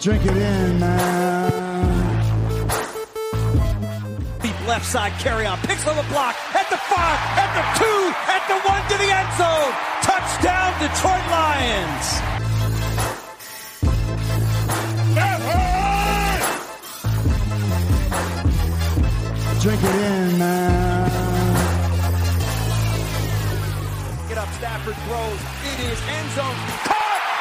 Drink it in, man. Deep left side carry on. Picks on the block. At the five. At the two. At the one to the end zone. Touchdown, Detroit Lions. Drink it in, man. Get up, Stafford throws. It is end zone. Caught!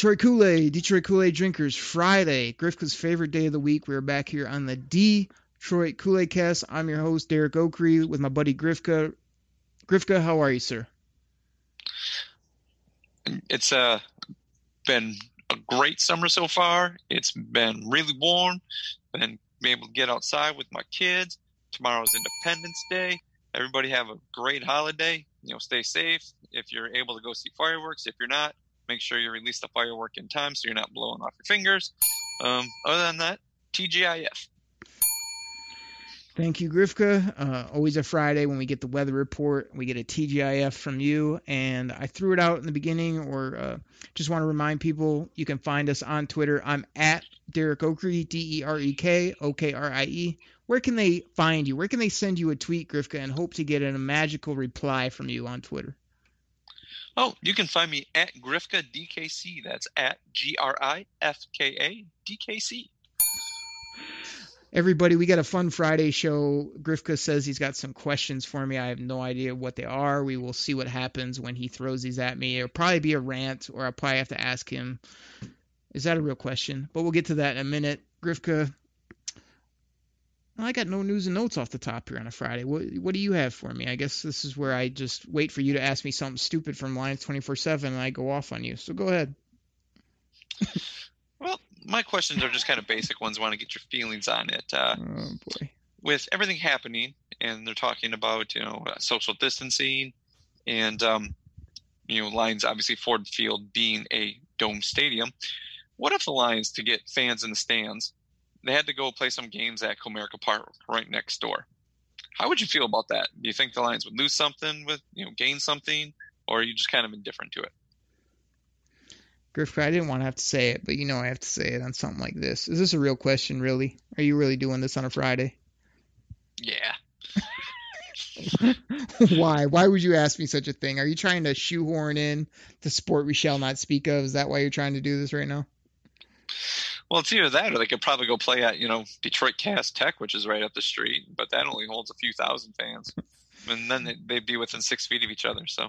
Detroit Kool-Aid, Detroit Kool-Aid drinkers, Friday, Grifka's favorite day of the week. We're back here on the Detroit Kool-Aid cast. I'm your host, Derek Okrie, with my buddy Grifka. Grifka, how are you, sir? it's uh been a great summer so far. It's been really warm. Been able to get outside with my kids. Tomorrow's Independence Day. Everybody have a great holiday. You know, stay safe. If you're able to go see fireworks, if you're not, make sure you release the firework in time so you're not blowing off your fingers. Um, other than that, TGIF. Thank you, Grifka. Uh, always a Friday when we get the weather report. We get a TGIF from you, and I threw it out in the beginning, or uh, just want to remind people you can find us on Twitter. I'm at Derek Okrie, D E R E K O K R I E. Where can they find you? Where can they send you a tweet, Grifka, and hope to get a magical reply from you on Twitter? Oh, you can find me at Grifka DKC. That's at G R I F K A D K C. Everybody, we got a fun Friday show. Grifka says he's got some questions for me. I have no idea what they are. We will see what happens when he throws these at me. It'll probably be a rant, or I'll probably have to ask him, is that a real question? But we'll get to that in a minute. Grifka, I got no news and notes off the top here on a Friday. What, what do you have for me? I guess this is where I just wait for you to ask me something stupid from Lions 24 7 and I go off on you. So go ahead. Well, my questions are just kind of basic ones. I want to get your feelings on it. Uh, Oh, boy. with everything happening, and they're talking about you know uh, social distancing, and um, you know Lions obviously Ford Field being a dome stadium. What if the Lions to get fans in the stands, they had to go play some games at Comerica Park right next door? How would you feel about that? Do you think the Lions would lose something with you know gain something, or are you just kind of indifferent to it? Griff, I didn't want to have to say it, but you know I have to say it on something like this. Is this a real question, really? Are you really doing this on a Friday? Yeah. why? Why would you ask me such a thing? Are you trying to shoehorn in the sport we shall not speak of? Is that why you're trying to do this right now? Well, it's either that, or they could probably go play at you know Detroit Cass Tech, which is right up the street, but that only holds a few thousand fans, and then they- they'd be within six feet of each other. So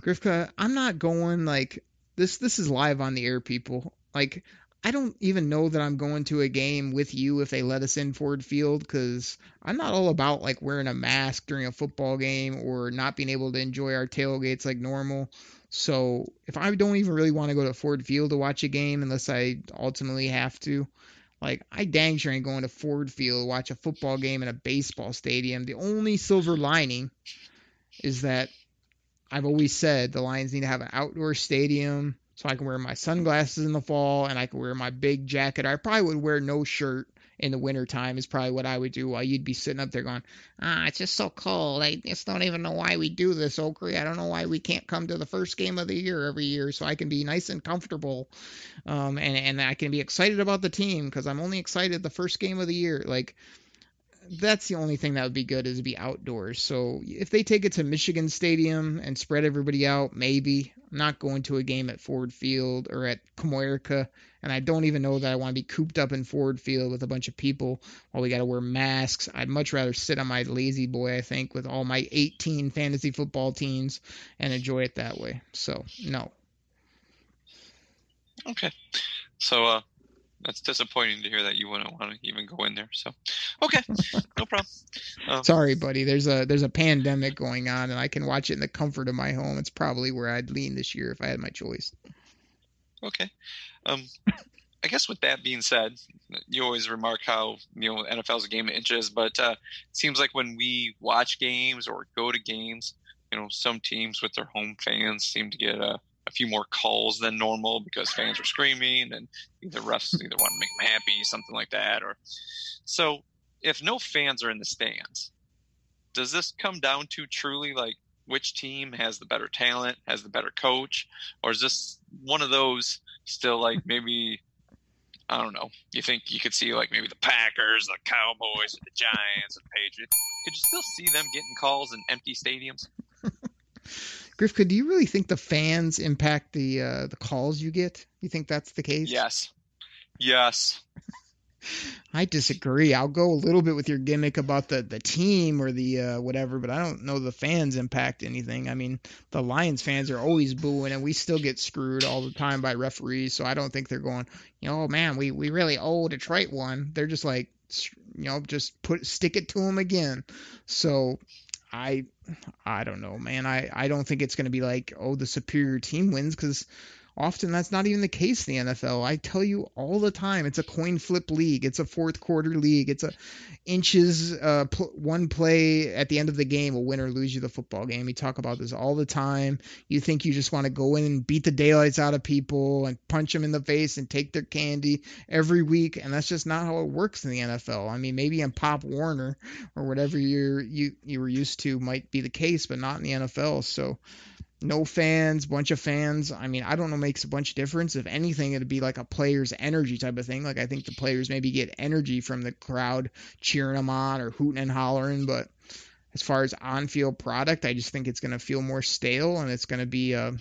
Grifka, I'm not going like this. This is live on the air, people. Like, I don't even know that I'm going to a game with you if they let us in Ford Field because I'm not all about like wearing a mask during a football game or not being able to enjoy our tailgates like normal. So if I don't even really want to go to Ford Field to watch a game unless I ultimately have to, like I dang sure ain't going to Ford Field to watch a football game in a baseball stadium. The only silver lining is that I've always said the Lions need to have an outdoor stadium so I can wear my sunglasses in the fall and I can wear my big jacket. I probably would wear no shirt in the wintertime is probably what I would do while you'd be sitting up there going, ah, it's just so cold. I just don't even know why we do this, Oakley. I don't know why we can't come to the first game of the year every year so I can be nice and comfortable um, and, and I can be excited about the team because I'm only excited the first game of the year. Like, that's the only thing that would be good is to be outdoors. So if they take it to Michigan Stadium and spread everybody out, maybe. I'm not going to a game at Ford Field or at Comerica, and I don't even know that I want to be cooped up in Ford Field with a bunch of people while we got to wear masks. I'd much rather sit on my lazy boy, I think, with all my 18 fantasy football teams and enjoy it that way. So no. okay, so uh, that's disappointing to hear that you wouldn't want to even go in there. So okay, no problem. Uh, Sorry, buddy. There's a there's a pandemic going on, and I can watch it in the comfort of my home. It's probably where I'd lean this year if I had my choice. Okay. Um, I guess with that being said, you always remark how you know NFL is a game of inches, but uh, it seems like when we watch games or go to games, you know, some teams with their home fans seem to get a, a few more calls than normal because fans are screaming and either refs hmm. either want to make them happy, something like that, or so. If no fans are in the stands, does this come down to truly like which team has the better talent, has the better coach, or is this one of those still like maybe I don't know. You think you could see like maybe the Packers, the Cowboys, the Giants, and the Patriots. Could you still see them getting calls in empty stadiums? Grifka, do you really think the fans impact the uh, the calls you get? You think that's the case? Yes. Yes. I disagree. I'll go a little bit with your gimmick about the, the team or the uh, whatever, but I don't know the fans impact anything. I mean, the Lions fans are always booing, and we still get screwed all the time by referees. So I don't think they're going, you know, oh man, we we really owe Detroit one. They're just like, you know, just put stick it to them again. So I I don't know, man. I I don't think it's going to be like, oh, the superior team wins because Often that's not even the case in the NFL. I tell you all the time, it's a coin flip league. It's a fourth quarter league. It's a inches uh, pl- one play at the end of the game will win or lose you the football game. We talk about this all the time. You think you just want to go in and beat the daylights out of people and punch them in the face and take their candy every week, and that's just not how it works in the NFL. I mean, maybe in Pop Warner or whatever you're you you were used to might be the case, but not in the NFL. So no fans, bunch of fans. I mean, I don't know makes a bunch of difference. If anything, it'd be like a player's energy type of thing. Like I think the players maybe get energy from the crowd cheering them on or hooting and hollering. But as far as on-field product, I just think it's going to feel more stale and it's going to be a uh,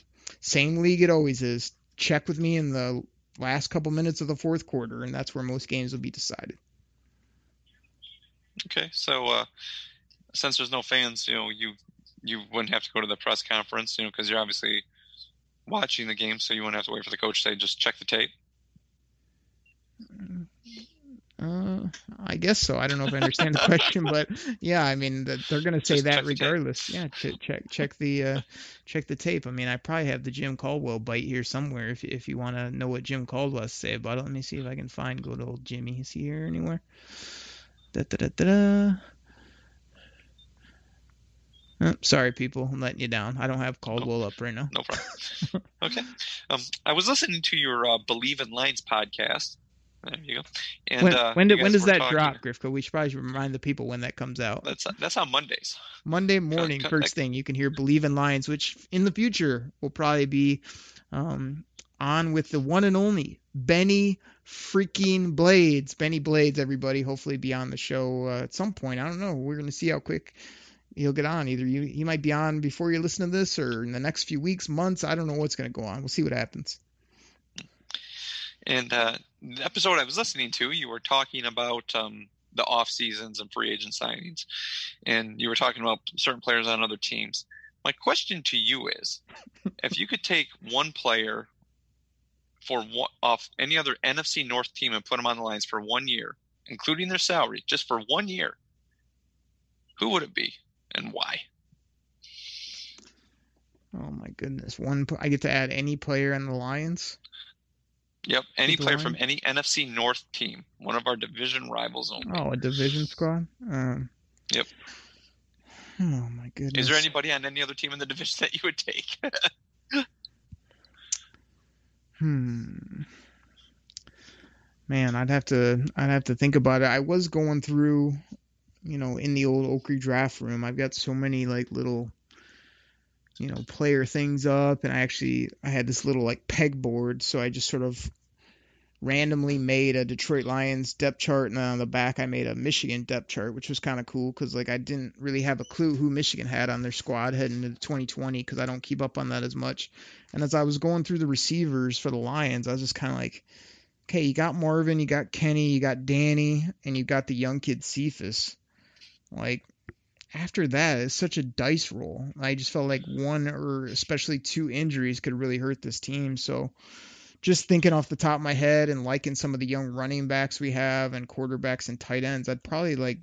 same league it always is. Check with me in the last couple minutes of the fourth quarter, and that's where most games will be decided. Okay, so uh, since there's no fans, you know, you you wouldn't have to go to the press conference, you know, because you're obviously watching the game, so you wouldn't have to wait for the coach to say just check the tape. Uh, I guess so. I don't know if I understand the question, but yeah, I mean they're going to say just that regardless. Yeah, ch- check check the uh, check the tape. I mean, I probably have the Jim Caldwell bite here somewhere. If if you want to know what Jim Caldwell has to say about it, let me see if I can find good old Jimmy. Is he here anywhere? Da da da da. Oh, sorry, people, I'm letting you down. I don't have Caldwell up right now. No problem. okay. Um, I was listening to your uh, Believe in Lions podcast. There you go. And when, uh, when, when does that talking, drop, Grifka? We should probably remind the people when that comes out. That's that's on Mondays. Monday morning, first thing you can hear Believe in Lions, which in the future will probably be um, on with the one and only Benny freaking Blades. Benny Blades, everybody. Hopefully, be on the show uh, at some point. I don't know. We're gonna see how quick he'll get on. Either you he might be on before you listen to this, or in the next few weeks, months. I don't know what's going to go on. We'll see what happens. And uh, the episode I was listening to, you were talking about um, the off seasons and free agent signings, and you were talking about certain players on other teams. My question to you is, if you could take one player for one, off any other NFC North team and put them on the lines for one year, including their salary, just for one year, who would it be? And why? Oh my goodness! One, I get to add any player in the Lions. Yep, any player from any NFC North team, one of our division rivals only. Oh, a division squad. Um, yep. Oh my goodness! Is there anybody on any other team in the division that you would take? hmm. Man, I'd have to I'd have to think about it. I was going through you know, in the old Oakley draft room. I've got so many like little, you know, player things up, and I actually I had this little like pegboard, so I just sort of randomly made a Detroit Lions depth chart, and then on the back I made a Michigan depth chart, which was kind of cool because like I didn't really have a clue who Michigan had on their squad heading into 2020 because I don't keep up on that as much. And as I was going through the receivers for the Lions, I was just kind of like. Okay, you got Marvin, you got Kenny, you got Danny, and you got the young kid Cephus like after that, it's such a dice roll. I just felt like one or especially two injuries could really hurt this team. So just thinking off the top of my head and liking some of the young running backs we have and quarterbacks and tight ends, I'd probably like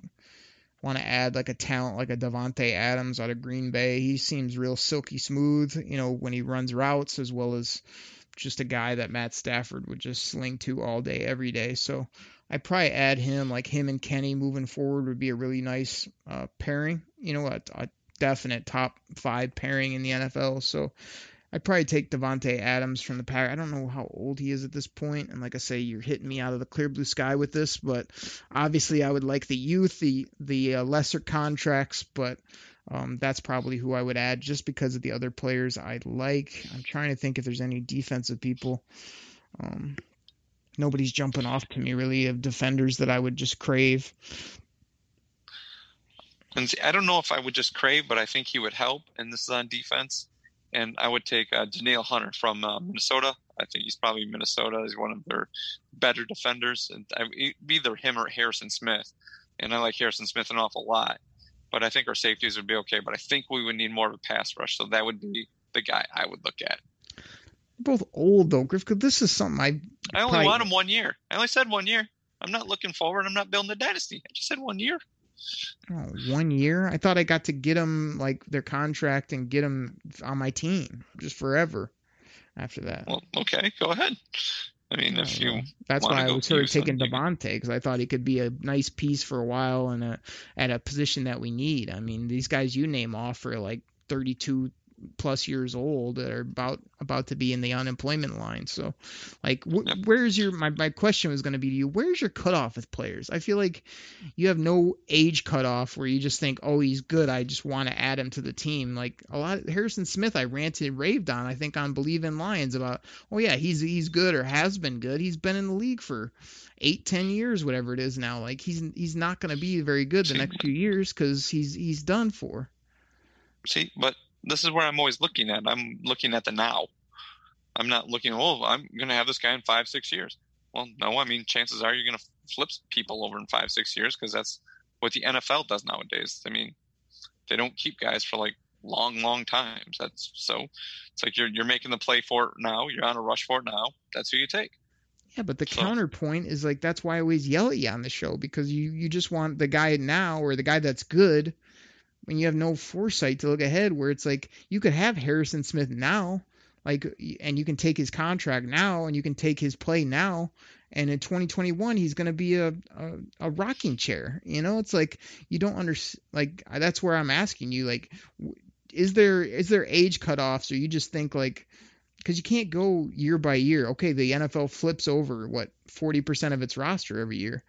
want to add like a talent like a Davante Adams out of Green Bay. He seems real silky smooth, you know, when he runs routes as well as just a guy that Matt Stafford would just sling to all day, every day. So I'd probably add him, like him and Kenny moving forward would be a really nice uh, pairing. You know, a, a definite top five pairing in the NFL. So I'd probably take Davante Adams from the Pack. I don't know how old he is at this point, and like I say, you're hitting me out of the clear blue sky with this, but obviously I would like the youth, the the uh, lesser contracts, but um, that's probably who I would add just because of the other players I like. I'm trying to think if there's any defensive people. Um, nobody's jumping off to me really of defenders that I would just crave. And see, I don't know if I would just crave, but I think he would help. And this is on defense. And I would take uh, Hunter from uh, Minnesota. I think he's probably Minnesota. He's one of their better defenders. And I, either him or Harrison Smith. And I like Harrison Smith an awful lot. But I think our safeties would be okay. But I think we would need more of a pass rush. So that would be the guy I would look at. Both old though, Griff. Because this is something I. I only probably- want him one year. I only said one year. I'm not looking forward. I'm not building a dynasty. I just said one year. Oh, one year? I thought I got to get them like their contract and get them on my team just forever. After that, Well, okay, go ahead. I mean, if you that's why I was sort of taking Davante because I thought he could be a nice piece for a while and a, at a position that we need. I mean, these guys you name off are like 32 plus years old that are about about to be in the unemployment line. So, like, wh- Yep. where's your my my question was going to be to you? Where's your cutoff with players? I feel like you have no age cutoff where you just think, oh, he's good. I just want to add him to the team. Like a lot, Harrison Smith, I ranted, and raved on. I think on Believe in Lions about, oh yeah, he's he's good or has been good. He's been in the league for eight, ten years, whatever it is now. Like he's he's not going to be very good the next few years because he's he's done for. see, but this is where I'm always looking at. I'm looking at the now. I'm not looking. Oh, I'm going to have this guy in five, six years. Well, no. I mean, chances are you're going to flip people over in five, six years because that's what the NFL does nowadays. I mean, they don't keep guys for like long, long times. That's so. It's like you're you're making the play for it now. You're on a rush for it now. That's who you take. Yeah, but the So- counterpoint is like that's why I always yell at you on the show because you you just want the guy now or the guy that's good when you have no foresight to look ahead where it's like you could have Harrison Smith now like and you can take his contract now and you can take his play now and in 2021 he's going to be a, a a rocking chair you know it's like you don't under like that's where I'm asking you like is there is there age cutoffs or you just think like because you can't go year by year. Okay, the NFL flips over what 40% of its roster every year,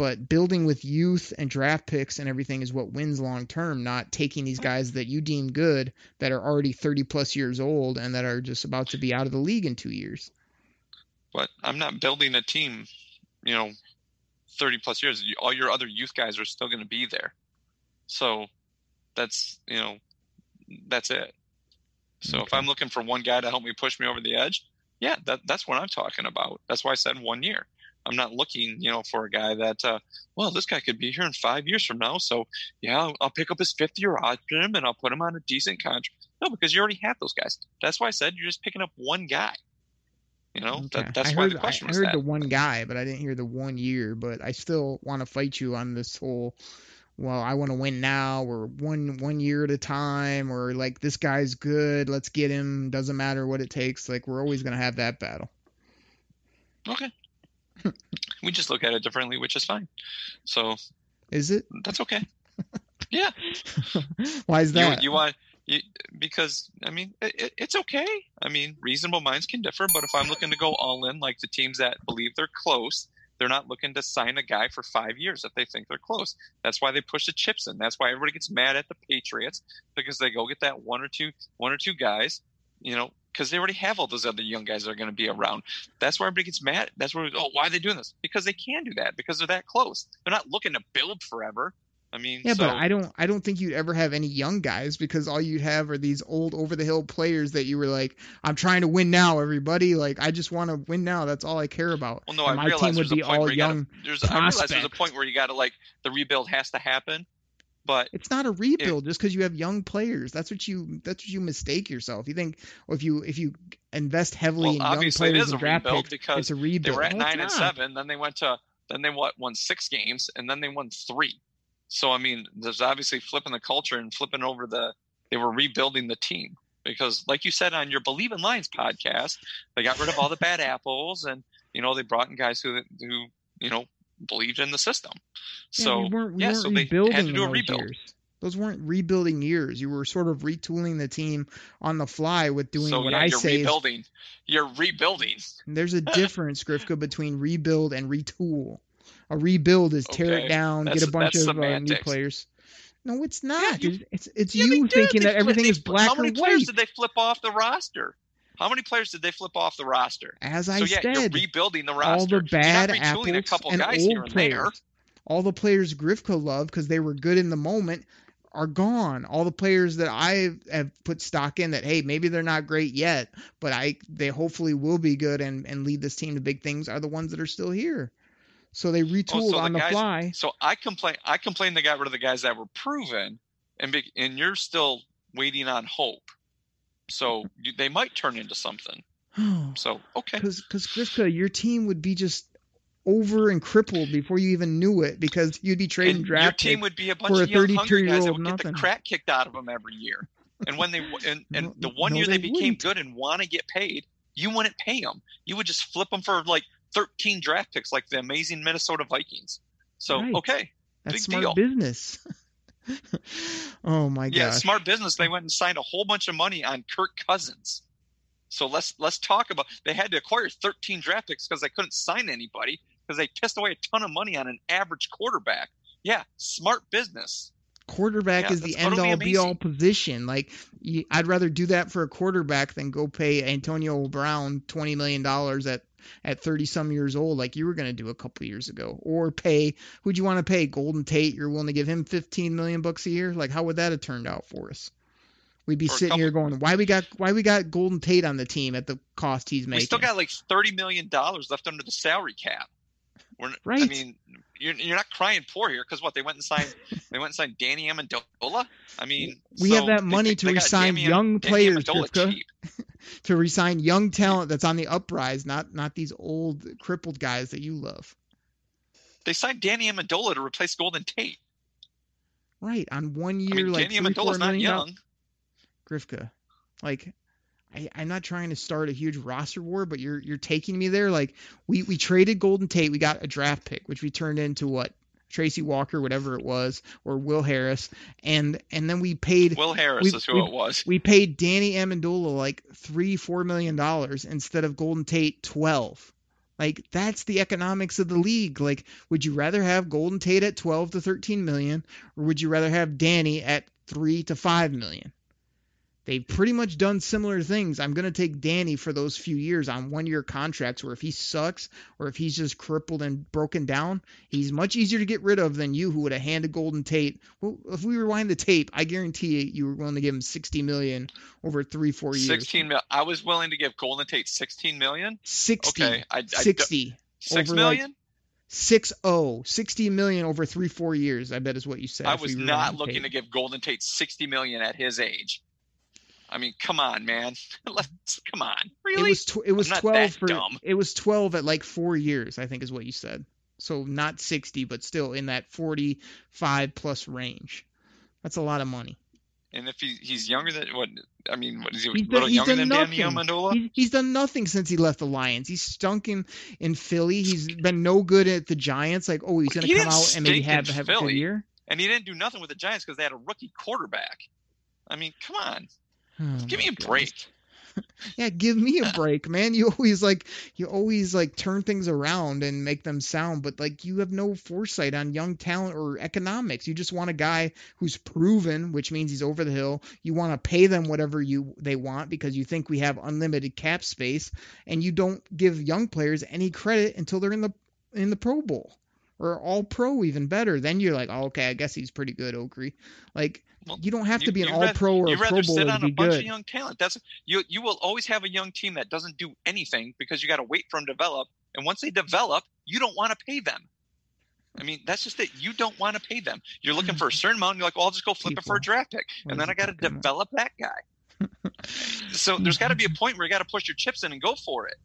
but building with youth and draft picks and everything is what wins long term. Not taking these guys that you deem good that are already 30 plus years old and that are just about to be out of the league in two years. but I'm not building a team, you know, 30 plus years. All your other youth guys are still going to be there. So that's, you know, that's it. So if I'm looking for one guy to help me push me over the edge, yeah, that, that's what I'm talking about. That's why I said one year. I'm not looking, you know, for a guy that, uh, well, this guy could be here in five years from now. So yeah, I'll, I'll pick up his fifth year option and I'll put him on a decent contract. No, because you already have those guys. That's why I said you're just picking up one guy. You know, Okay. that, that's I why heard, the question I, was I heard that. the one guy, but I didn't hear the one year. But I still want to fight you on this whole. Well, I want to win now, or one one year at a time, or like this guy's good, let's get him. Doesn't matter what it takes. Like we're always gonna have that battle. Okay. we just look at it differently, which is fine. So Is it? that's okay. Yeah. Why is You, that? you want you, because I mean it- it's okay. I mean reasonable minds can differ, but if I'm looking to go all in, like the teams that believe they're close, they're not looking to sign a guy for five years if they think they're close. That's why they push the chips in. That's why everybody gets mad at the Patriots because they go get that one or two one or two guys, you know, because they already have all those other young guys that are going to be around. That's why everybody gets mad. That's where oh why are they doing this? Because they can do that because they're that close. They're not looking to build forever. I mean, yeah, so, but I don't. I don't think you'd ever have any young guys because all you'd have are these old over the hill players that you were like, I'm trying to win now, everybody. Like I just want to win now. That's all I care about. Well, no, And I my realize team would be all where gotta, young. there's, I realize there's a point where you got to like the rebuild has to happen, but It's not a rebuild just because you have young players. That's what you. That's what you mistake yourself. You think, well, if you if you invest heavily well, in young obviously it players is a and draft rebuild picks, because it's a they were at No, nine and seven, then they went to then they what won six games, and then they won three. So I mean, there's obviously flipping the culture and flipping over the. They were rebuilding the team. because, like you said on your Believe in Lions podcast, they got rid of all the bad apples, and you know they brought in guys who who you know believed in the system. Yeah, So we we yeah, so they had to do a rebuild. years. Those weren't rebuilding years. You were sort of retooling the team on the fly with doing so what yeah, I you're say. Is, rebuilding. You're rebuilding. there's a difference, Grifka, between rebuild and retool. A rebuild is tear Okay, it down, get a bunch of uh, new players. No, it's not. you- It's- it's Yeah, you thinking They that everything they is black How many or players did they flip off the roster? How many players did they flip off the roster? As I so yeah, you're rebuilding the all roster. the bad retooling a couple and guys old here and players. there. All the players Grifka loved because they were good in the moment are gone. All the players that I have put stock in that hey maybe they're not great yet, but I they hopefully will be good and and lead this team to big things are the ones that are still here. So they retooled Oh, so on the guys, fly. So I complain. I complain they got rid of the guys that were proven, and be, and you're still waiting on hope. So you, they might turn into something. So okay, Because because Grifka, your team would be just over and crippled before you even knew it because you'd be trading and your draft team picks. would be a bunch for a of young hungry guys 32-year-old that would get the crap kicked out of them every year. And when they and, and No- the one no, year they they, became wouldn't. good and want to get paid, you wouldn't pay them. You would just flip them for like 13 draft picks, like the amazing Minnesota Vikings. So Right. okay, That's big smart deal. business. oh my god. yeah, gosh. smart business. They went and signed a whole bunch of money on Kirk Cousins. So let's let's talk about. They had to acquire 13 draft picks because they couldn't sign anybody because they pissed away a ton of money on an average quarterback. Yeah, smart business. quarterback Yeah, is the end all be all position. Like I'd rather do that for a quarterback than go pay Antonio Brown twenty million dollars at at thirty some years old, like you were going to do a couple years ago, or pay who'd you want to pay? Golden Tate, you're willing to give him fifteen million bucks a year? Like how would that have turned out for us? We'd be sitting here going, why we got why we got Golden Tate on the team at the cost he's making? We still got like 30 million dollars left under the salary cap. We're, I mean, you're, you're not crying poor here because what they went and signed they went and signed Danny Amendola. I mean, We so have that money they- to they resign Danny- young Danny players, Grifka. to resign young talent that's on the uprise, not not these old crippled guys that you love. They signed Danny Amendola to replace Golden Tate. Right on one I year, mean, like Danny three, Amendola's not dollars. young. Grifka, like I, I'm not trying to start a huge roster war, but you're you're taking me there. Like we we traded Golden Tate, we got a draft pick, which we turned into what Tracy Walker, whatever it was, or Will Harris, and and then we paid Will Harris we- is who we- it was. we paid Danny Amendola like three four million dollars instead of Golden Tate twelve. Like that's the economics of the league. Like, would you rather have Golden Tate at twelve to thirteen million, or would you rather have Danny at three to five million? They've pretty much done similar things. I'm gonna take Danny for those few years on one year contracts where if he sucks or if he's just crippled and broken down, he's much easier to get rid of than you who would have handed Golden Tate. Well, if we rewind the tape, I guarantee you, you were willing to give him sixty million over three, four years. 16 mil. I was willing to give Golden Tate 16 million. 60. Okay, I, I, 60. Six over, like, Six oh, 60 million over three, four years. I bet is what you said. I was not looking tape. to give Golden Tate 60 million at his age. I mean, come on, man. Let's come on. Really? It was tw- it was 12 for dumb. it was 12 at like four years. I think is what you said. So not 60, but still in that 45 plus range. That's a lot of money. and if he, he's younger than what? I mean, what is he? He's done, he's younger done than Danny nothing. Amendola? He's, he's done nothing since he left the Lions. He's stunk in, in Philly. He's been no good at the Giants. Like, oh, he's going to come out and maybe stink have, in a good Philly. year. and he didn't do nothing with the Giants because they had a rookie quarterback. I mean, come on, Oh, give me a break. Yeah, give me a break, man. You always like you always like turn things around and make them sound, but like you have no foresight on young talent or economics. You just want a guy who's proven, which means he's over the hill. You want to pay them whatever you they want because you think we have unlimited cap space, and you don't give young players any credit until they're in the in the Pro Bowl or All Pro, even better. Then you're like, oh, okay, I guess he's pretty good, Oakley. Like Well, you don't have to you- be an All rather- Pro or a You Pro rather sit Bowler to on a be bunch good. of young talent. That's you. You will always have a young team that doesn't do anything because you got to wait for them to develop. And once they develop, you don't want to pay them. I mean, that's just it. You don't want to pay them. You're looking for a certain amount. And you're like, well, I'll just go flip it for a draft pick, and then I got to talking about? develop that guy. so there's got to be a point where you got to push your chips in and go for it.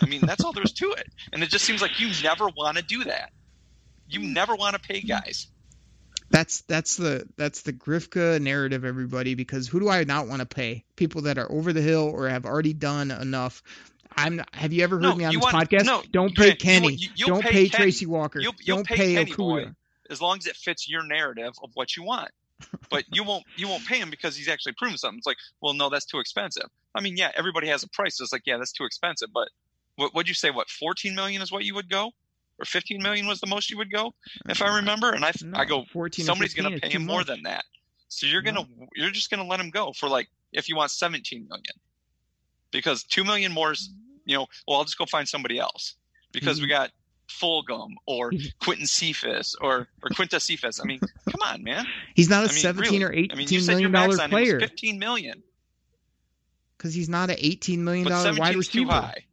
I mean, that's all there is to it. And it just seems like you never want to do that. You never want to pay mm-hmm. guys. That's that's the that's the Grifka narrative, everybody. Because who do I not want to pay? People that are over the hill or have already done enough. I'm. Not, have you ever heard No, me on this want- podcast? no, Don't pay Kenny. you- Don't pay pay, Kenny. Tracy Walker. You'll- you'll Don't pay pay Kenny, Okudah. boy. as long as it fits your narrative of what you want. But you won't you won't pay him because he's actually proven something. It's like, well, no, that's too expensive. I mean, yeah, everybody has a price. It's like, yeah, that's too expensive. But what would you say? What 14 million is what you would go, or 15 million was the most you would go, if I remember? And I No, I go, 14 somebody's going to pay him more much. than that. So you're gonna you're just gonna let him go for like if you want 17 million, because two million more is mm-hmm. you know. Well, I'll just go find somebody else because we mm-hmm. got Fulgham or Quentin Cephus or or Quintez Cephus. I mean, come on, man. He's not a I mean, 17 really. or 18 I mean, you said million your dollar on him was player 15 million, because he's not an 18 million dollar wide is too receiver. high.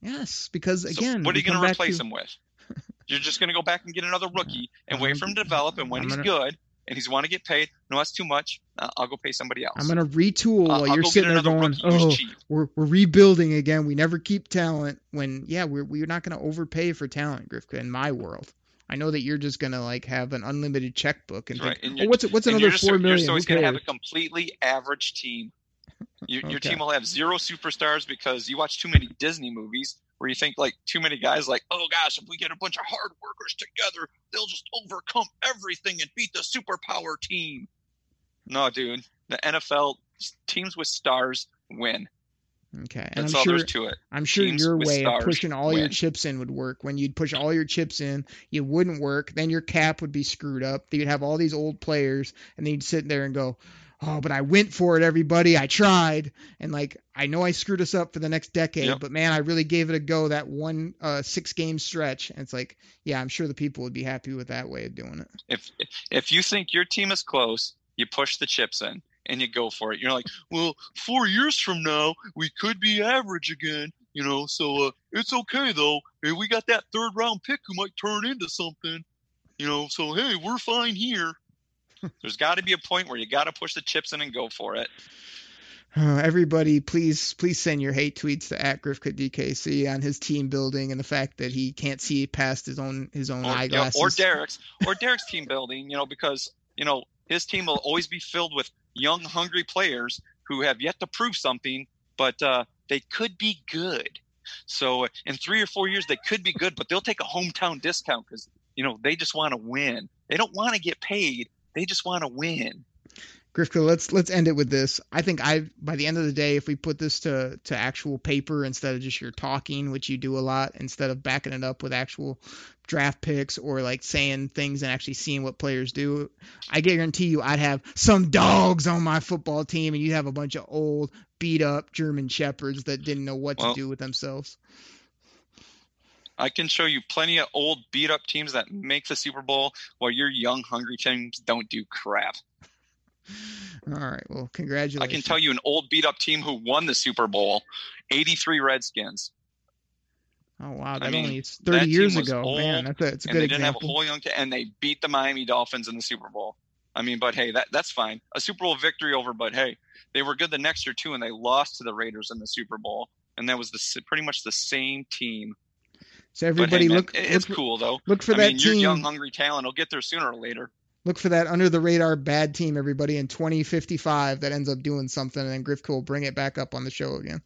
Yes, because So again, what are you going to replace to- him with? You're just going to go back and get another rookie and wait for him to develop. And when I'm he's gonna- good and he's want to get paid, no, that's too much. Uh, I'll go pay somebody else. I'm gonna retool Uh, while you're sitting there going, "Oh, we're we're rebuilding again. We never keep talent." When yeah, we're we're not gonna overpay for talent, Grifka. In my world, I know that you're just gonna like have an unlimited checkbook and Right, think, and oh, what's what's another just, four million? just Who always going to have a completely average team. Your, your team will have zero superstars because you watch too many Disney movies where you think like too many guys like, oh gosh, if we get a bunch of hard workers together, they'll just overcome everything and beat the superpower team. No, dude, the NFL teams with stars win. Okay, and That's I'm all sure there's to it. I'm sure Teams your way of pushing all your chips in would work. When you'd push all your chips in, it wouldn't work. Then your cap would be screwed up. You'd have all these old players, and then you'd sit there and go, "Oh, but I went for it, everybody. I tried." And like, I know I screwed us up for the next decade, Yep. but man, I really gave it a go that one uh, six game stretch. And it's like, yeah, I'm sure the people would be happy with that way of doing it. If if you think your team is close, you push the chips in and you go for it. You're like, well, four years from now, we could be average again, you know. So uh, it's okay though. Hey, we got that third round pick who might turn into something, you know. So hey, we're fine here. There's got to be a point where you got to push the chips in and go for it. Uh, everybody, please, please send your hate tweets to at Grifka DKC on his team building and the fact that he can't see past his own his own or, you know, eyeglasses. or Derek's or Derek's team building, you know, because you know his team will always be filled with young, hungry players who have yet to prove something, but uh, they could be good. So in three or four years, they could be good, but they'll take a hometown discount because you know they just want to win. They don't want to get paid; they just want to win. Grifka, let's let's end it with this. I think I by the end of the day, if we put this to to actual paper instead of just your talking, which you do a lot, instead of backing it up with actual draft picks or like saying things and actually seeing what players do, I guarantee you I'd have some dogs on my football team and you'd have a bunch of old beat up German shepherds that didn't know what Well- to do with themselves. I can show you plenty of old, beat up teams that make the Super Bowl, while your young, hungry teams don't do crap. All right, well, congratulations. I can tell you an old, beat up team who won the Super Bowl: '83 Redskins. Oh wow, that I mean, only it's 30 team years ago. Man, old, that's a it's a and good they didn't have a whole young team, and they beat the Miami Dolphins in the Super Bowl. I mean, but hey, that that's fine. A Super Bowl victory over, but hey, they were good the next year too, and they lost to the Raiders in the Super Bowl, and that was the pretty much the same team. So everybody hey, man, look it- look it's for, cool though. look for I that mean, your team. young, hungry talent will get there sooner or later. Look for that under the radar bad team, everybody, in 2055 that ends up doing something, and then Grifko will bring it back up on the show again.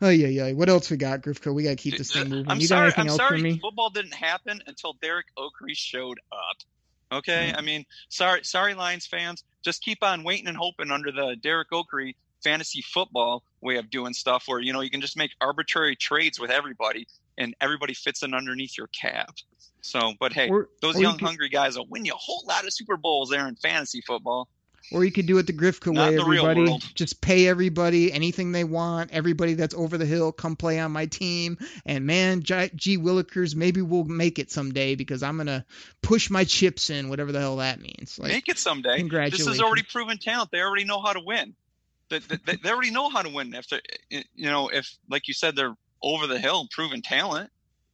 Oh yeah, yeah. What else we got, Grifko? We gotta keep this thing moving. I'm you got sorry. anything I'm else sorry. for me? Football didn't happen until Derek Okrie showed up. Okay. Mm. I mean, sorry, sorry, Lions fans. Just keep on waiting and hoping under the Derek Okrie fantasy football way of doing stuff, where you know you can just make arbitrary trades with everybody, and everybody fits in underneath your cap. So, but hey, Or, those or you young could- hungry guys will win you a whole lot of Super Bowls there in fantasy football. or you could do it the Grifka Not way, the real everybody. world. Just pay everybody anything they want. Everybody that's over the hill, come play on my team. And man, G, G Willikers, maybe we'll make it someday because I'm gonna push my chips in, whatever the hell that means. Like, Make it someday. Congratulations. This is already proven talent. They already know how to win. They, they, they already know how to win. If they, you know, if like you said, they're over the hill, proven talent.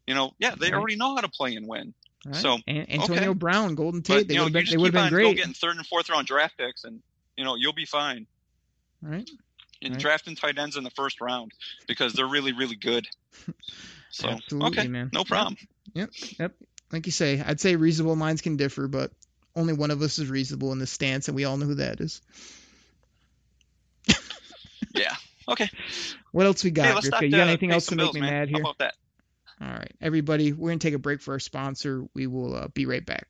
You know, yeah, they Right. already know how to play and win. Right? so, An- Antonio okay. Brown, Golden But Tate, they know, would you have just been, they would have been go great. getting third and fourth round draft picks, and you know you'll be fine. Right? And Right. drafting tight ends in the first round because they're really, really good. So Absolutely, okay, man. no problem. Yep, yep. Like you say, I'd say reasonable minds can differ, but only one of us is reasonable in this stance, and we all know who that is. Yeah. Okay. What else we got? Hey, let's Grifka? not, you got uh, anything else to some make bills, me man. mad How here? about that? All right, everybody, we're gonna take a break for our sponsor. We will uh, be right back.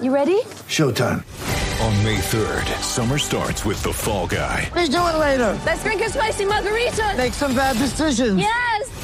You ready? Showtime. On May 3rd, summer starts with The Fall Guy. Let's do it later. Let's drink a spicy margarita. Make some bad decisions. Yes.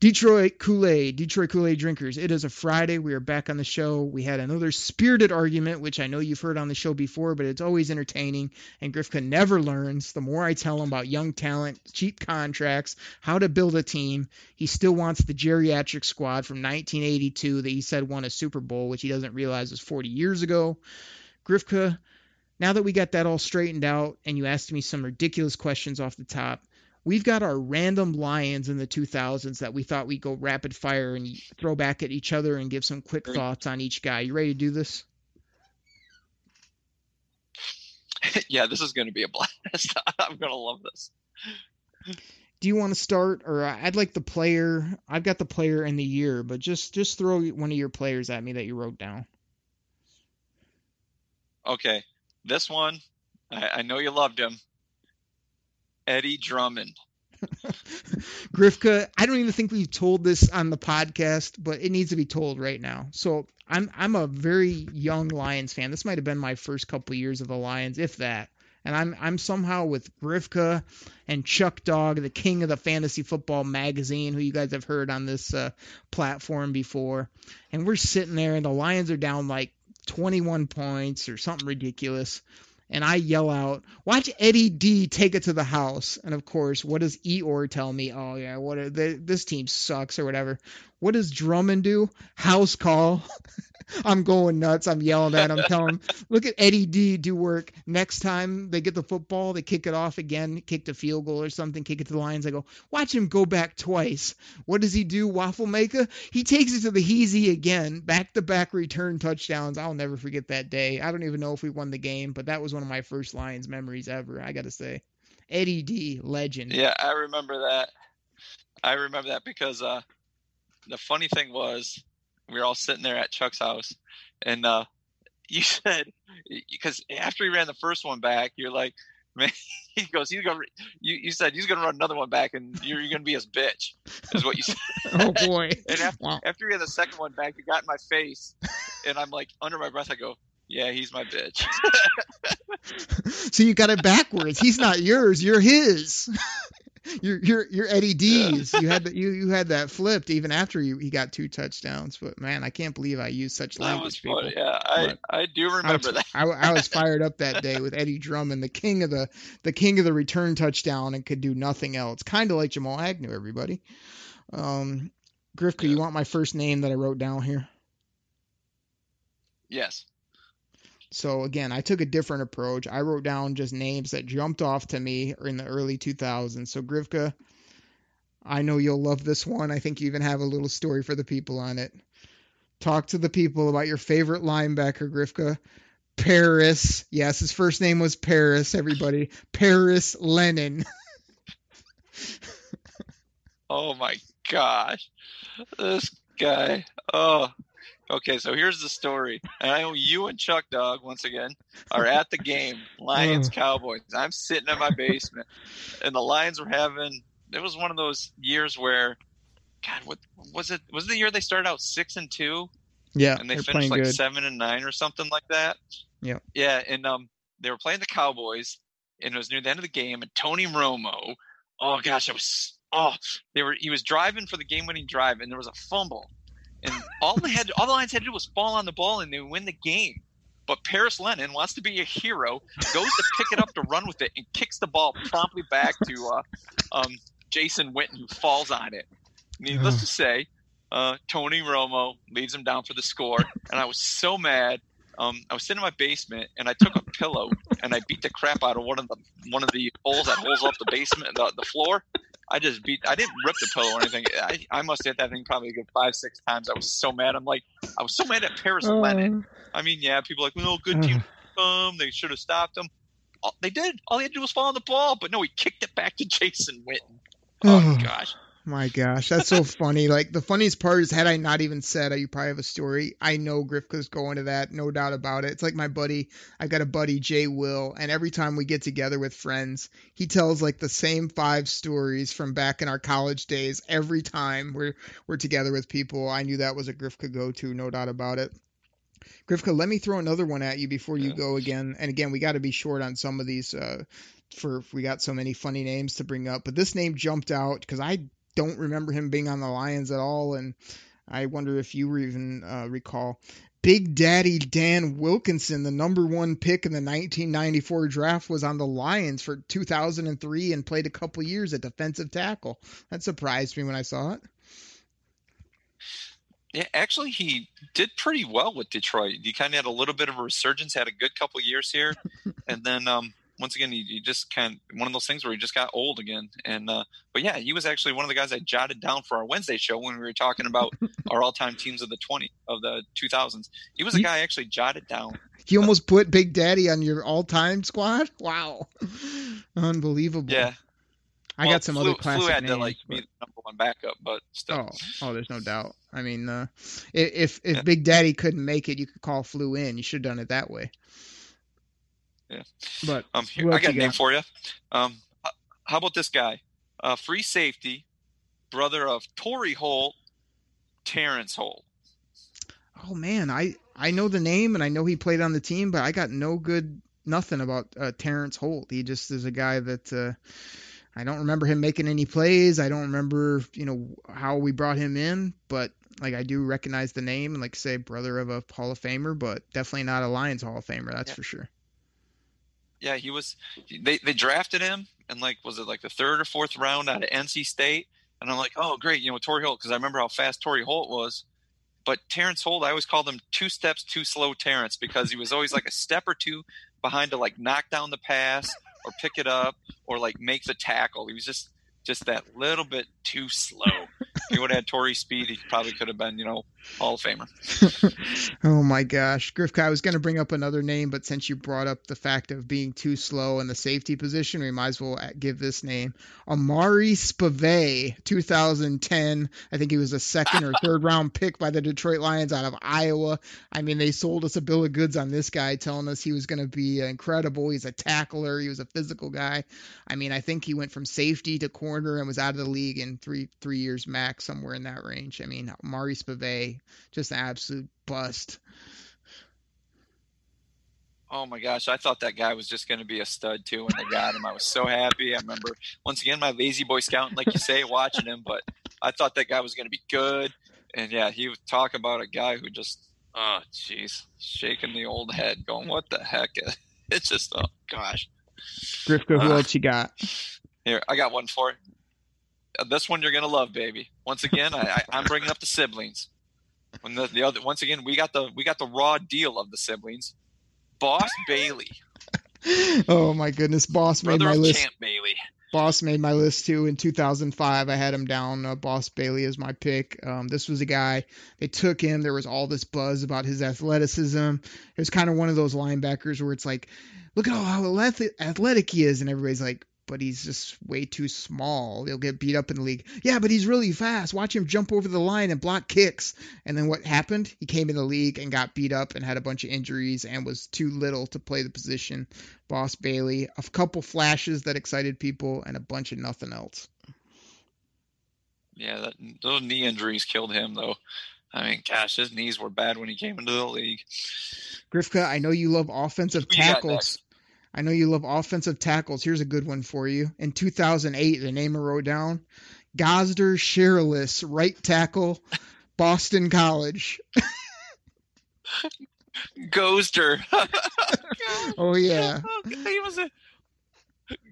Detroit Kool Aid, Detroit Kool Aid drinkers. It is a Friday. We are back on the show. We had another spirited argument, which I know you've heard on the show before, but it's always entertaining. And Grifka never learns. The more I tell him about young talent, cheap contracts, how to build a team, he still wants the geriatric squad from 1982 that he said won a Super Bowl, which he doesn't realize was 40 years ago. Grifka, now that we got that all straightened out and you asked me some ridiculous questions off the top, we've got our random lions in the 2000s that we thought we'd go rapid fire and throw back at each other and give some quick thoughts on each guy. You ready to do this? yeah, this is going to be a blast. I'm going to love this. Do you want to start or uh, I'd like the player. I've got the player in the year, but just just throw one of your players at me that you wrote down. Okay, this one, I, I know you loved him. Eddie Drummond. Grifka, I don't even think we've told this on the podcast, but it needs to be told right now. So I'm I'm a very young Lions fan. This might have been my first couple years of the Lions, if that. And I'm I'm somehow with Grifka and Chuck Dog, the king of the fantasy football magazine, who you guys have heard on this uh, platform before. And we're sitting there, and the Lions are down like 21 points or something ridiculous and I yell out, "Watch Eddie D take it to the house." And of course, what does Eeyore tell me? Oh yeah, what they, this team sucks or whatever. What does Drummond do? House call. I'm going nuts. I'm yelling at him, telling him, "Look at Eddie D do work. Next time they get the football, they kick it off again, kick the field goal or something, kick it to the Lions. I go, watch him go back twice. What does he do? Waffle maker. He takes it to the heezy again, back to back return touchdowns. I'll never forget that day. I don't even know if we won the game, but that was one of my first Lions memories ever. I got to say, Eddie D, legend. Yeah, I remember that. I remember that because uh, the funny thing was we were all sitting there at Chuck's house, and uh, you said because after he ran the first one back, you're like, man, he goes, he's gonna. You, you said he's gonna run another one back, and you're, you're gonna be his bitch, is what you said. oh boy. and after, Wow. after he had the second one back, he got in my face, and I'm like, under my breath, I go, yeah, he's my bitch. so you got it backwards. He's not yours. You're his. You're you're you're Eddie D's. You had that you you had that flipped even after you, he got two touchdowns. But man, I can't believe I used such that was language. people. funny. Yeah, I, But I do I remember was, that. I, I was fired up that day with Eddie Drummond, the king of the the king of the return touchdown, and could do nothing else. Kind of like Jamal Agnew, everybody. Um, Grifka, you want my first name that I wrote down here? Yes. So again, I took a different approach. I wrote down just names that jumped off to me in the early 2000s. So Grifka, I know you'll love this one. I think you even have a little story for the people on it. Talk to the people about your favorite linebacker, Grifka. Paris. Yes, his first name was Paris, everybody. Paris Lenon. Oh my gosh, this guy. Oh, okay. So here's the story. And I know you and Chuck Dog once again are at the game, Lions Oh. Cowboys. I'm sitting in my basement, and the Lions were having. It was one of those years where, God, what was it? Was it the year they started out six and two, Yeah, and they finished like good. seven and nine or something like that? Yeah. Yeah, and um, they were playing the Cowboys, and it was near the end of the game, and Tony Romo. Oh gosh, I was oh, they were. He was driving for the game-winning drive, and there was a fumble, and all they had, all the Lions had to do was fall on the ball, and they win the game. But Paris Lenon wants to be a hero, goes to pick it up to run with it, and kicks the ball promptly back to uh, um, Jason Witten, who falls on it. Needless to say, uh, Tony Romo leads him down for the score, and I was so mad. Um, I was sitting in my basement, and I took a pillow and I beat the crap out of one of the one of the holes that holes up the basement, the, the floor. I just beat. I didn't rip the pillow or anything. I, I must have hit that thing probably a good five, six times. I was so mad. I'm like, I was so mad at Paris Uh. Lenon. I mean, yeah, people are like, no, good team. Um, they should have stopped him. All- They did. All they had to do was fall on the ball, but no, he kicked it back to Jason Witten. Oh gosh. My gosh, that's so funny. Like the funniest part is, had I not even said, you probably have a story. I know Grifka's going to that, no doubt about it. It's like my buddy. I got a buddy, Jay Will, and every time we get together with friends, he tells like the same five stories from back in our college days. Every time we're we're together with people, I knew that was a Grifka go to, no doubt about it. Grifka, let me throw another one at you before you go again. And again, we got to be short on some of these. Uh, for we got so many funny names to bring up, but this name jumped out because I don't remember him being on the Lions at all, and I wonder if you even uh, recall. Big Daddy Dan Wilkinson, the number one pick in the 1994 draft, was on the Lions for 2003 and played a couple years at defensive tackle. That surprised me when I saw it. Yeah, actually, he did pretty well with Detroit. He kind of had a little bit of a resurgence, had a good couple years here, and then um, once again, he, he just kind of one of those things where he just got old again. And uh, but yeah, he was actually one of the guys I jotted down for our Wednesday show when we were talking about our all-time teams of the twenty of the two thousands. He was a guy I actually jotted down. You almost put Big Daddy on your all-time squad. Wow, unbelievable. Yeah, I Well, got some Flu- other classic Flu had names. to like but- be the number one backup, but still. Oh, oh, there's no doubt. I mean, uh, if if Yeah. Big Daddy couldn't make it, you could call Flu in. You should have done it that way. Yeah. But Um, here, I got a name got? for you. Um, how about this guy? Uh, free safety, brother of Torry Holt, Terrence Holt. Oh man, I I know the name and I know he played on the team, but I got no good nothing about uh, Terrence Holt. He just is a guy that uh, I don't remember him making any plays. I don't remember you know how we brought him in, but like I do recognize the name and like say brother of a Hall of Famer, but definitely not a Lions Hall of Famer. That's Yeah. for sure. Yeah, he was. They they drafted him, and like was it like the third or fourth round out of NC State? And I'm like, oh great, you know Torry Holt because I remember how fast Torry Holt was. But Terrence Holt, I always called him two steps too slow Terrence because he was always like a step or two behind to like knock down the pass or pick it up or like make the tackle. He was just just that little bit too slow. If he would have had Torry speed, he probably could have been, you know, Hall of Famer. Oh my gosh, Grifka, I was going to bring up another name, but since you brought up the fact of being too slow in the safety position, we might as well give this name. Amari Spievey, 2010. I think he was a second or third round pick by the Detroit Lions out of Iowa. I mean, they sold us a bill of goods on this guy, telling us he was going to be incredible. He's a tackler, he was a physical guy. I mean, I think he went from safety to corner and was out of the league in three three years max, somewhere in that range. I mean, Maurice Spievey, just an absolute bust. Oh my gosh, I thought that guy was just going to be a stud too when they got him. I was so happy. I remember once again my lazy boy scouting, like you say, watching him, but I thought that guy was going to be good. And yeah, he was talk about a guy who just, oh jeez, shaking the old head, going, "What the heck?" It's just, oh gosh. Grifka, who Uh, else you got? Here, I got one for you. This one you're gonna love, baby. Once again, I, I, I'm bringing up the siblings. When the, the other, once again, we got the we got the raw deal of the siblings. Boss Bailey, Oh my goodness, Boss made my list. Champ Bailey. Boss made my list too in 2005. I had him down. Uh, Boss Bailey is my pick. Um, this was a guy they took him. There was all this buzz about his athleticism. It was kind of one of those linebackers where it's like, look at all how athletic he is, and everybody's like, but he's just way too small. He'll get beat up in the league. Yeah, but he's really fast. Watch him jump over the line and block kicks. And then what happened? He came in the league and got beat up and had a bunch of injuries and was too little to play the position. Boss Bailey, a couple flashes that excited people, and a bunch of nothing else. Yeah, that, those knee injuries killed him, though. I mean, gosh, his knees were bad when he came into the league. Grifka, I know you love offensive tackles. I know you love offensive tackles. Here's a good one for you. In 2008, the name I wrote down, Gosder Cherilus, right tackle, Boston College. Ghoster. oh yeah. he was a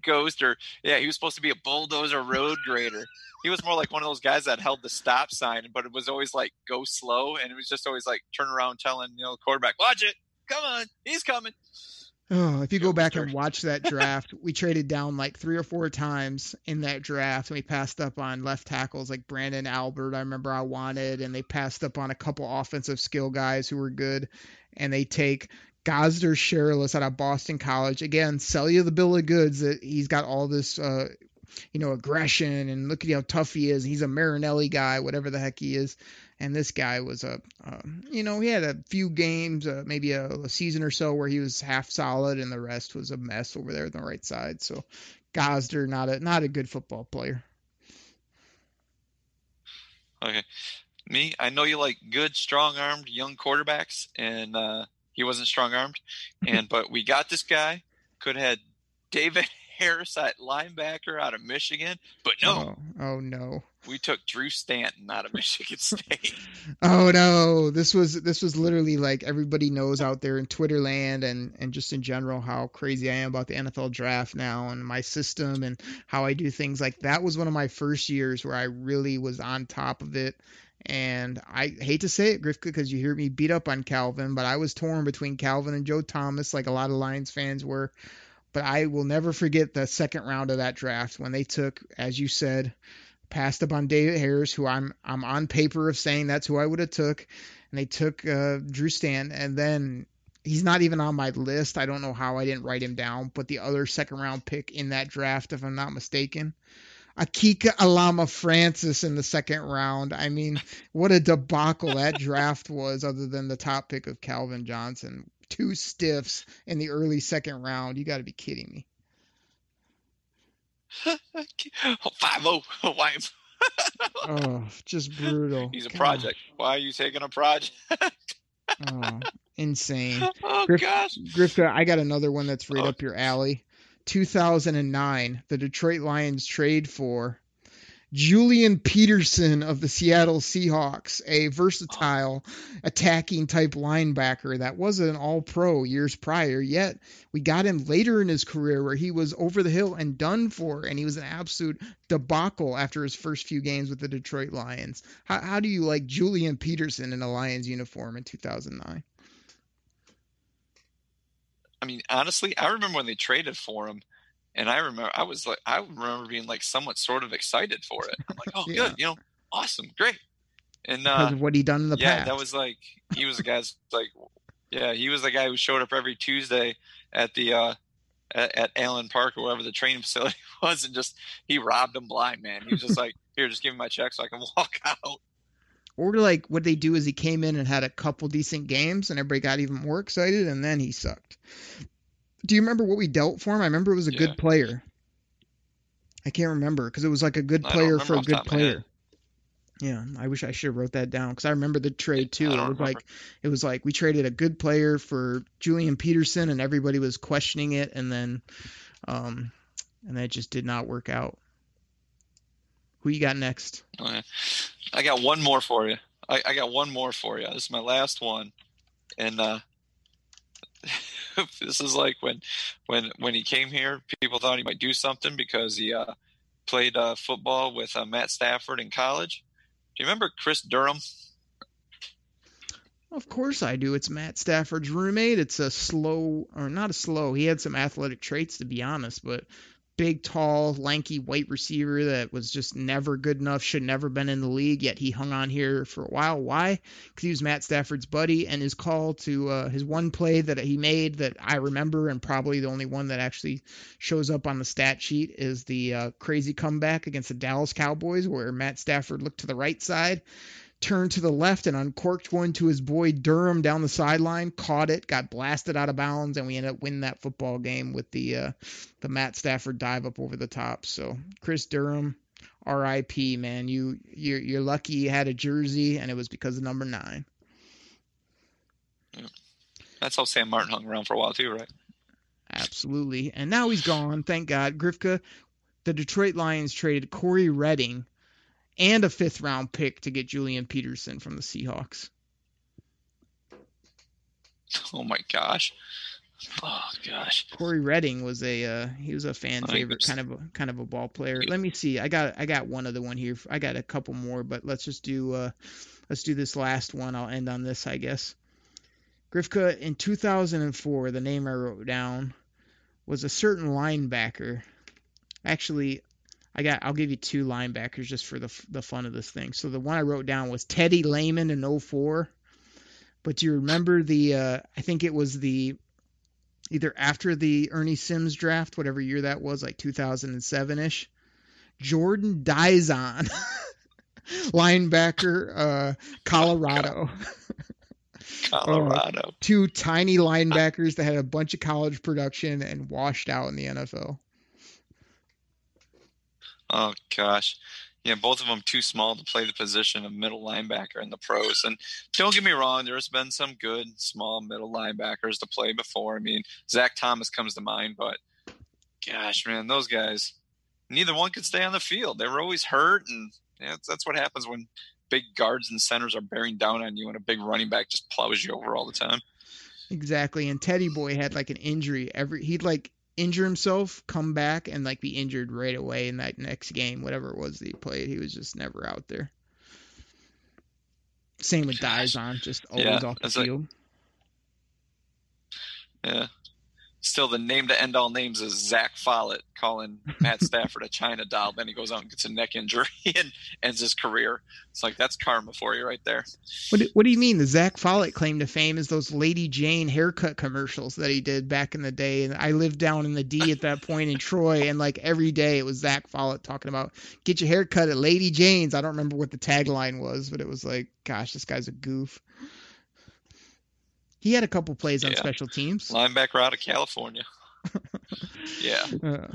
Ghoster. Yeah, he was supposed to be a bulldozer road grader. He was more like one of those guys that held the stop sign, but it was always like go slow, and it was just always like turn around telling you know the quarterback, watch it, come on, he's coming. Oh, if you go back and watch that draft, we traded down like three or four times in that draft, and we passed up on left tackles like Branden Albert. I remember I wanted, and they passed up on a couple offensive skill guys who were good, and they take Gosder Cherilus out of Boston College. Again, sell you the bill of goods that he's got all this, uh, you know, aggression and look at how tough he is. He's a Marinelli guy, whatever the heck he is. And this guy was a, uh, you know, he had a few games, uh, maybe a, a, season or so where he was half solid, and the rest was a mess over there on the right side. So, Gosder, not a not a good football player. Okay, me, I know you like good, strong-armed young quarterbacks, and uh, he wasn't strong-armed, and but we got this guy. Could have had David At linebacker out of Michigan, but no. Oh, oh, no. We took Drew Stanton out of Michigan State. oh no. This was this was literally like everybody knows out there in Twitter land and and just in general how crazy I am about the NFL draft now and my system and how I do things like that was one of my first years where I really was on top of it. And I hate to say it, Grifka, because you hear me beat up on Calvin, but I was torn between Calvin and Joe Thomas, like a lot of Lions fans were. But I will never forget the second round of that draft when they took, as you said, passed up on David Harris, who I'm I'm on paper of saying that's who I would have took, and they took uh, Drew Stan, and then he's not even on my list. I don't know how I didn't write him down, but the other second round pick in that draft, if I'm not mistaken, Ikaika Alama Francis in the second round. I mean, what a debacle that draft was, other than the top pick of Calvin Johnson. Two stiffs in the early second round. You got to be kidding me. Five oh, why? oh, just brutal. He's a project. Why are you taking a project? oh, insane. Oh Griff, gosh. Grifka, I got another one that's right oh. up your alley. 2009, the Detroit Lions trade for Julian Peterson of the Seattle Seahawks, a versatile oh. attacking type linebacker that was an all pro years prior, yet we got him later in his career where he was over the hill and done for, and he was an absolute debacle after his first few games with the Detroit Lions. How, how do you like Julian Peterson in a Lions uniform in 2009? I mean, honestly, I remember when they traded for him, and I remember I was like, I remember being like somewhat sort of excited for it. I'm like, oh, yeah. good, you know, awesome, great. And uh, because of what he done in the yeah, past. that was like he was the guy's like, yeah, he was the guy who showed up every Tuesday at the uh, at, at Allen Park or wherever the training facility was, and just he robbed them blind, man. He was just like, here, just give me my check so I can walk out. Or like what they do is he came in and had a couple decent games and everybody got even more excited and then he sucked. Do you remember what we dealt for him? I remember it was a Yeah. good player. I can't remember because it was like a good player for a good top of my head. player. Yeah, I wish I should have wrote that down because I remember the trade too. It was remember. like it was like we traded a good player for Julian Peterson and everybody was questioning it and then um and that just did not work out. Who you got next? I got one more for you. I, I got one more for you. This is my last one, and uh, this is like when when when he came here, people thought he might do something because he uh, played uh, football with uh, Matt Stafford in college. Do you remember Chris Durham? Of course I do. It's Matt Stafford's roommate. It's a slow, or not a slow. He had some athletic traits, to be honest, but big, tall, lanky white receiver that was just never good enough, should never been in the league, yet he hung on here for a while. Why? Because he was Matt Stafford's buddy, and his call to uh, his one play that he made that I remember, and probably the only one that actually shows up on the stat sheet, is the uh, crazy comeback against the Dallas Cowboys, where Matt Stafford looked to the right side turned to the left and uncorked one to his boy Durham down the sideline, caught it, got blasted out of bounds, and we ended up winning that football game with the uh, the Matt Stafford dive up over the top. So Chris Durham, R.I.P. Man, you you're, you're lucky you had a jersey, and it was because of number nine. That's how Sam Martin hung around for a while too, right? Absolutely, and now he's gone. Thank God, Grifka. The Detroit Lions traded Cory Redding and a fifth round pick to get Julian Peterson from the Seahawks. Oh my gosh. Oh gosh. Cory Redding was a uh, he was a fan favorite, kind of a kind of a ball player. Let me see. I got I got one other one here. I got a couple more, but let's just do uh, let's do this last one. I'll end on this, I guess. Grifka in 2004, the name I wrote down was a certain linebacker. Actually, I got I'll give you two linebackers just for the the fun of this thing. So the one I wrote down was Teddy Lehman in 04. But do you remember the uh, I think it was the either after the Ernie Sims draft, whatever year that was, like 2007 ish. Jordan Dizon, linebacker, uh, Colorado. Colorado. Two tiny linebackers that had a bunch of college production and washed out in the NFL. Oh gosh. Yeah, both of them too small to play the position of middle linebacker in the pros. And don't get me wrong, there's been some good small middle linebackers to play before. I mean, Zach Thomas comes to mind, but gosh, man, those guys, neither one could stay on the field. They were always hurt, and yeah, that's, that's what happens when big guards and centers are bearing down on you, and a big running back just plows you over all the time. Exactly. And Teddy Boy had like an injury every he'd like injure himself, come back and like be injured right away in that next game, whatever it was that he played. He was just never out there. Same with Dizon, just always Yeah, off the it's like- field. Yeah. Still, the name to end all names is Zach Follett calling Matt Stafford a China doll. Then he goes out and gets a neck injury and ends his career. It's like that's karma for you right there. What do, what do you mean? The Zach Follett claim to fame is those Lady Jane haircut commercials that he did back in the day. And I lived down in the D at that point in Troy, and like every day it was Zach Follett talking about get your haircut at Lady Jane's. I don't remember what the tagline was, but it was like, gosh, this guy's a goof. He had a couple plays on Yeah. special teams. Linebacker out of California. yeah. Uh,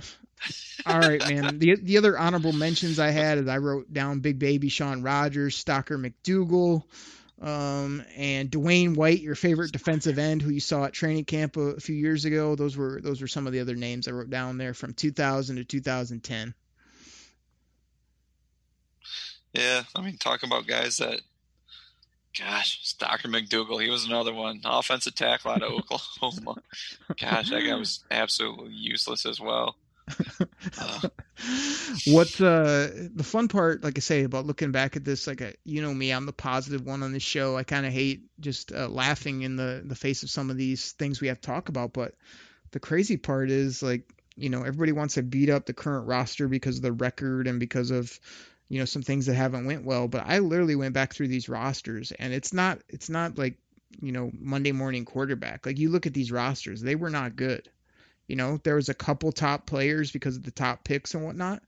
all right, man. The the other honorable mentions I had is I wrote down Big Baby Shaun Rogers, Stockar McDougle, um, and Dewayne White, your favorite defensive end who you saw at training camp a, a few years ago. Those were those were some of the other names I wrote down there from 2000 to 2010. Yeah. I mean, talk about guys that, gosh, Stockar McDougle. He was another one. Offensive tackle out of Oklahoma. Gosh, that guy was absolutely useless as well. Uh, What's uh the fun part, like I say, about looking back at this, like a, you know me, I'm the positive one on this show. I kind of hate just uh, laughing in the the face of some of these things we have to talk about. But the crazy part is, like, you know, everybody wants to beat up the current roster because of the record and because of you know some things that haven't went well. But I literally went back through these rosters, and it's not it's not like you know Monday morning quarterback. Like you look at these rosters, they were not good. You know, there was a couple top players because of the top picks and whatnot,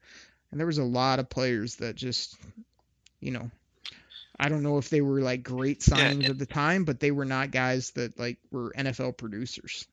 and there was a lot of players that just, you know, I don't know if they were like great Yeah, signings it- at the time, but they were not guys that like were NFL producers.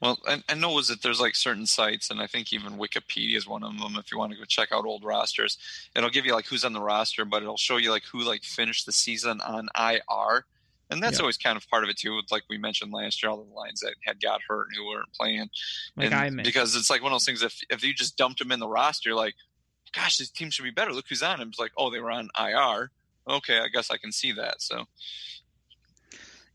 Well, I, I know is that there's like certain sites, and I think even Wikipedia is one of them. If you want to go check out old rosters, it'll give you like who's on the roster, but it'll show you like who like finished the season on IR, and that's Yeah. always kind of part of it too. With like we mentioned last year, all the lines that had got hurt and who weren't playing, Like and because it's like one of those things. If if you just dumped them in the roster, you're like, gosh, this team should be better. Look who's on. It's like, oh, they were on IR. Okay, I guess I can see that. So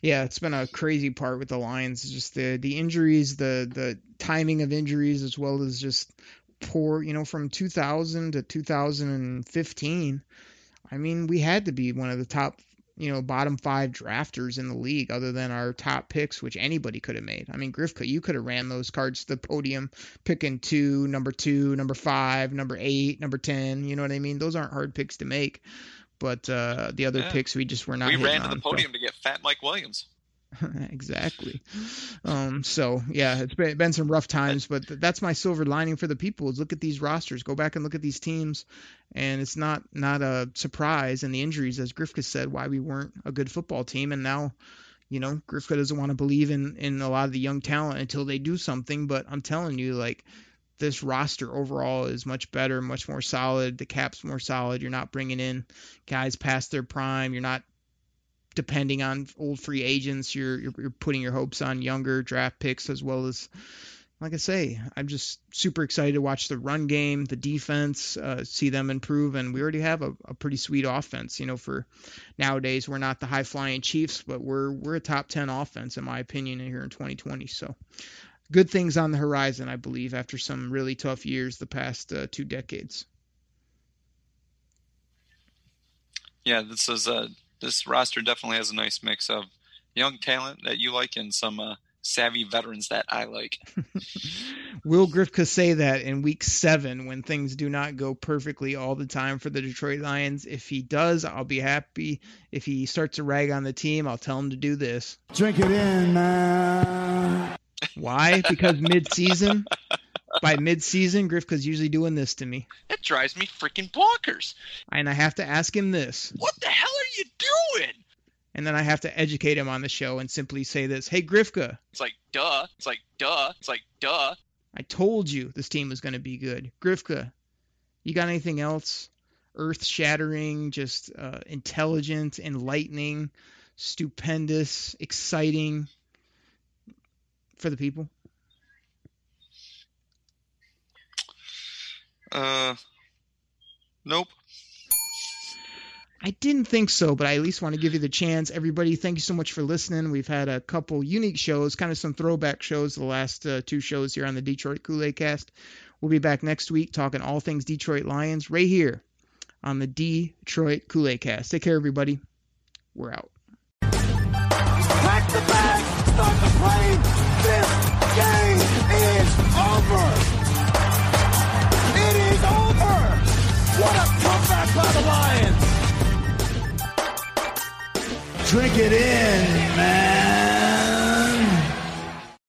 Yeah, it's been a crazy part with the Lions. Just the the injuries, the the timing of injuries, as well as just poor. You know, from 2000 to 2015, I mean, we had to be one of the top, you know, bottom five drafters in the league, other than our top picks, which anybody could have made. I mean, Grifka, you could have ran those cards to the podium, picking two, number two, number five, number eight, number ten. You know what I mean? Those aren't hard picks to make. But uh, the other Yeah. picks, we just were not. we ran to the on, so- podium to get Fat Mike Williams. exactly. Um, so yeah, it's been, been some rough times, but th- that's my silver lining for the people is look at these rosters, go back and look at these teams, and it's not not a surprise. And the injuries, as Grifka said, why we weren't a good football team, and now. You know, Grifka doesn't want to believe in in a lot of the young talent until they do something. But I'm telling you, like this roster overall is much better, much more solid. The cap's more solid. You're not bringing in guys past their prime. You're not depending on old free agents. You're, you're you're putting your hopes on younger draft picks as well as like I say, I'm just super excited to watch the run game, the defense, uh, see them improve, and we already have a, a, pretty sweet offense. You know, for nowadays, we're not the high flying Chiefs, but we're we're a top ten offense in my opinion here in 2020. So, good things on the horizon, I believe, after some really tough years the past uh, two decades. Yeah, this is a this roster definitely has a nice mix of young talent that you like and some uh, savvy veterans that I like. Will Grifka say that in week seven when things do not go perfectly all the time for the Detroit Lions? If he does, I'll be happy. If he starts to rag on the team, I'll tell him to do this. Drink it in, man. Why? Because mid-season? By mid-season, Grifka's usually doing this to me. It drives me freaking bonkers. And I have to ask him this. What the hell are you doing? and then I have to educate him on the show and simply say this, "Hey Grifka." It's like duh. It's like duh. It's like duh. I told you this team was going to be good. Grifka, you got anything else earth-shattering, just uh, intelligent, enlightening, stupendous, exciting for the people? Uh, nope. I didn't think so, but I at least want to give you the chance. Everybody, thank you so much for listening. We've had a couple unique shows, kind of some throwback shows, the last uh, two shows here on the Detroit Kool Aid Cast. We'll be back next week talking all things Detroit Lions right here on the Detroit Kool Aid Cast. Take care, everybody. We're out. Over. It is over. What a comeback by the Lions. Drink it in, man.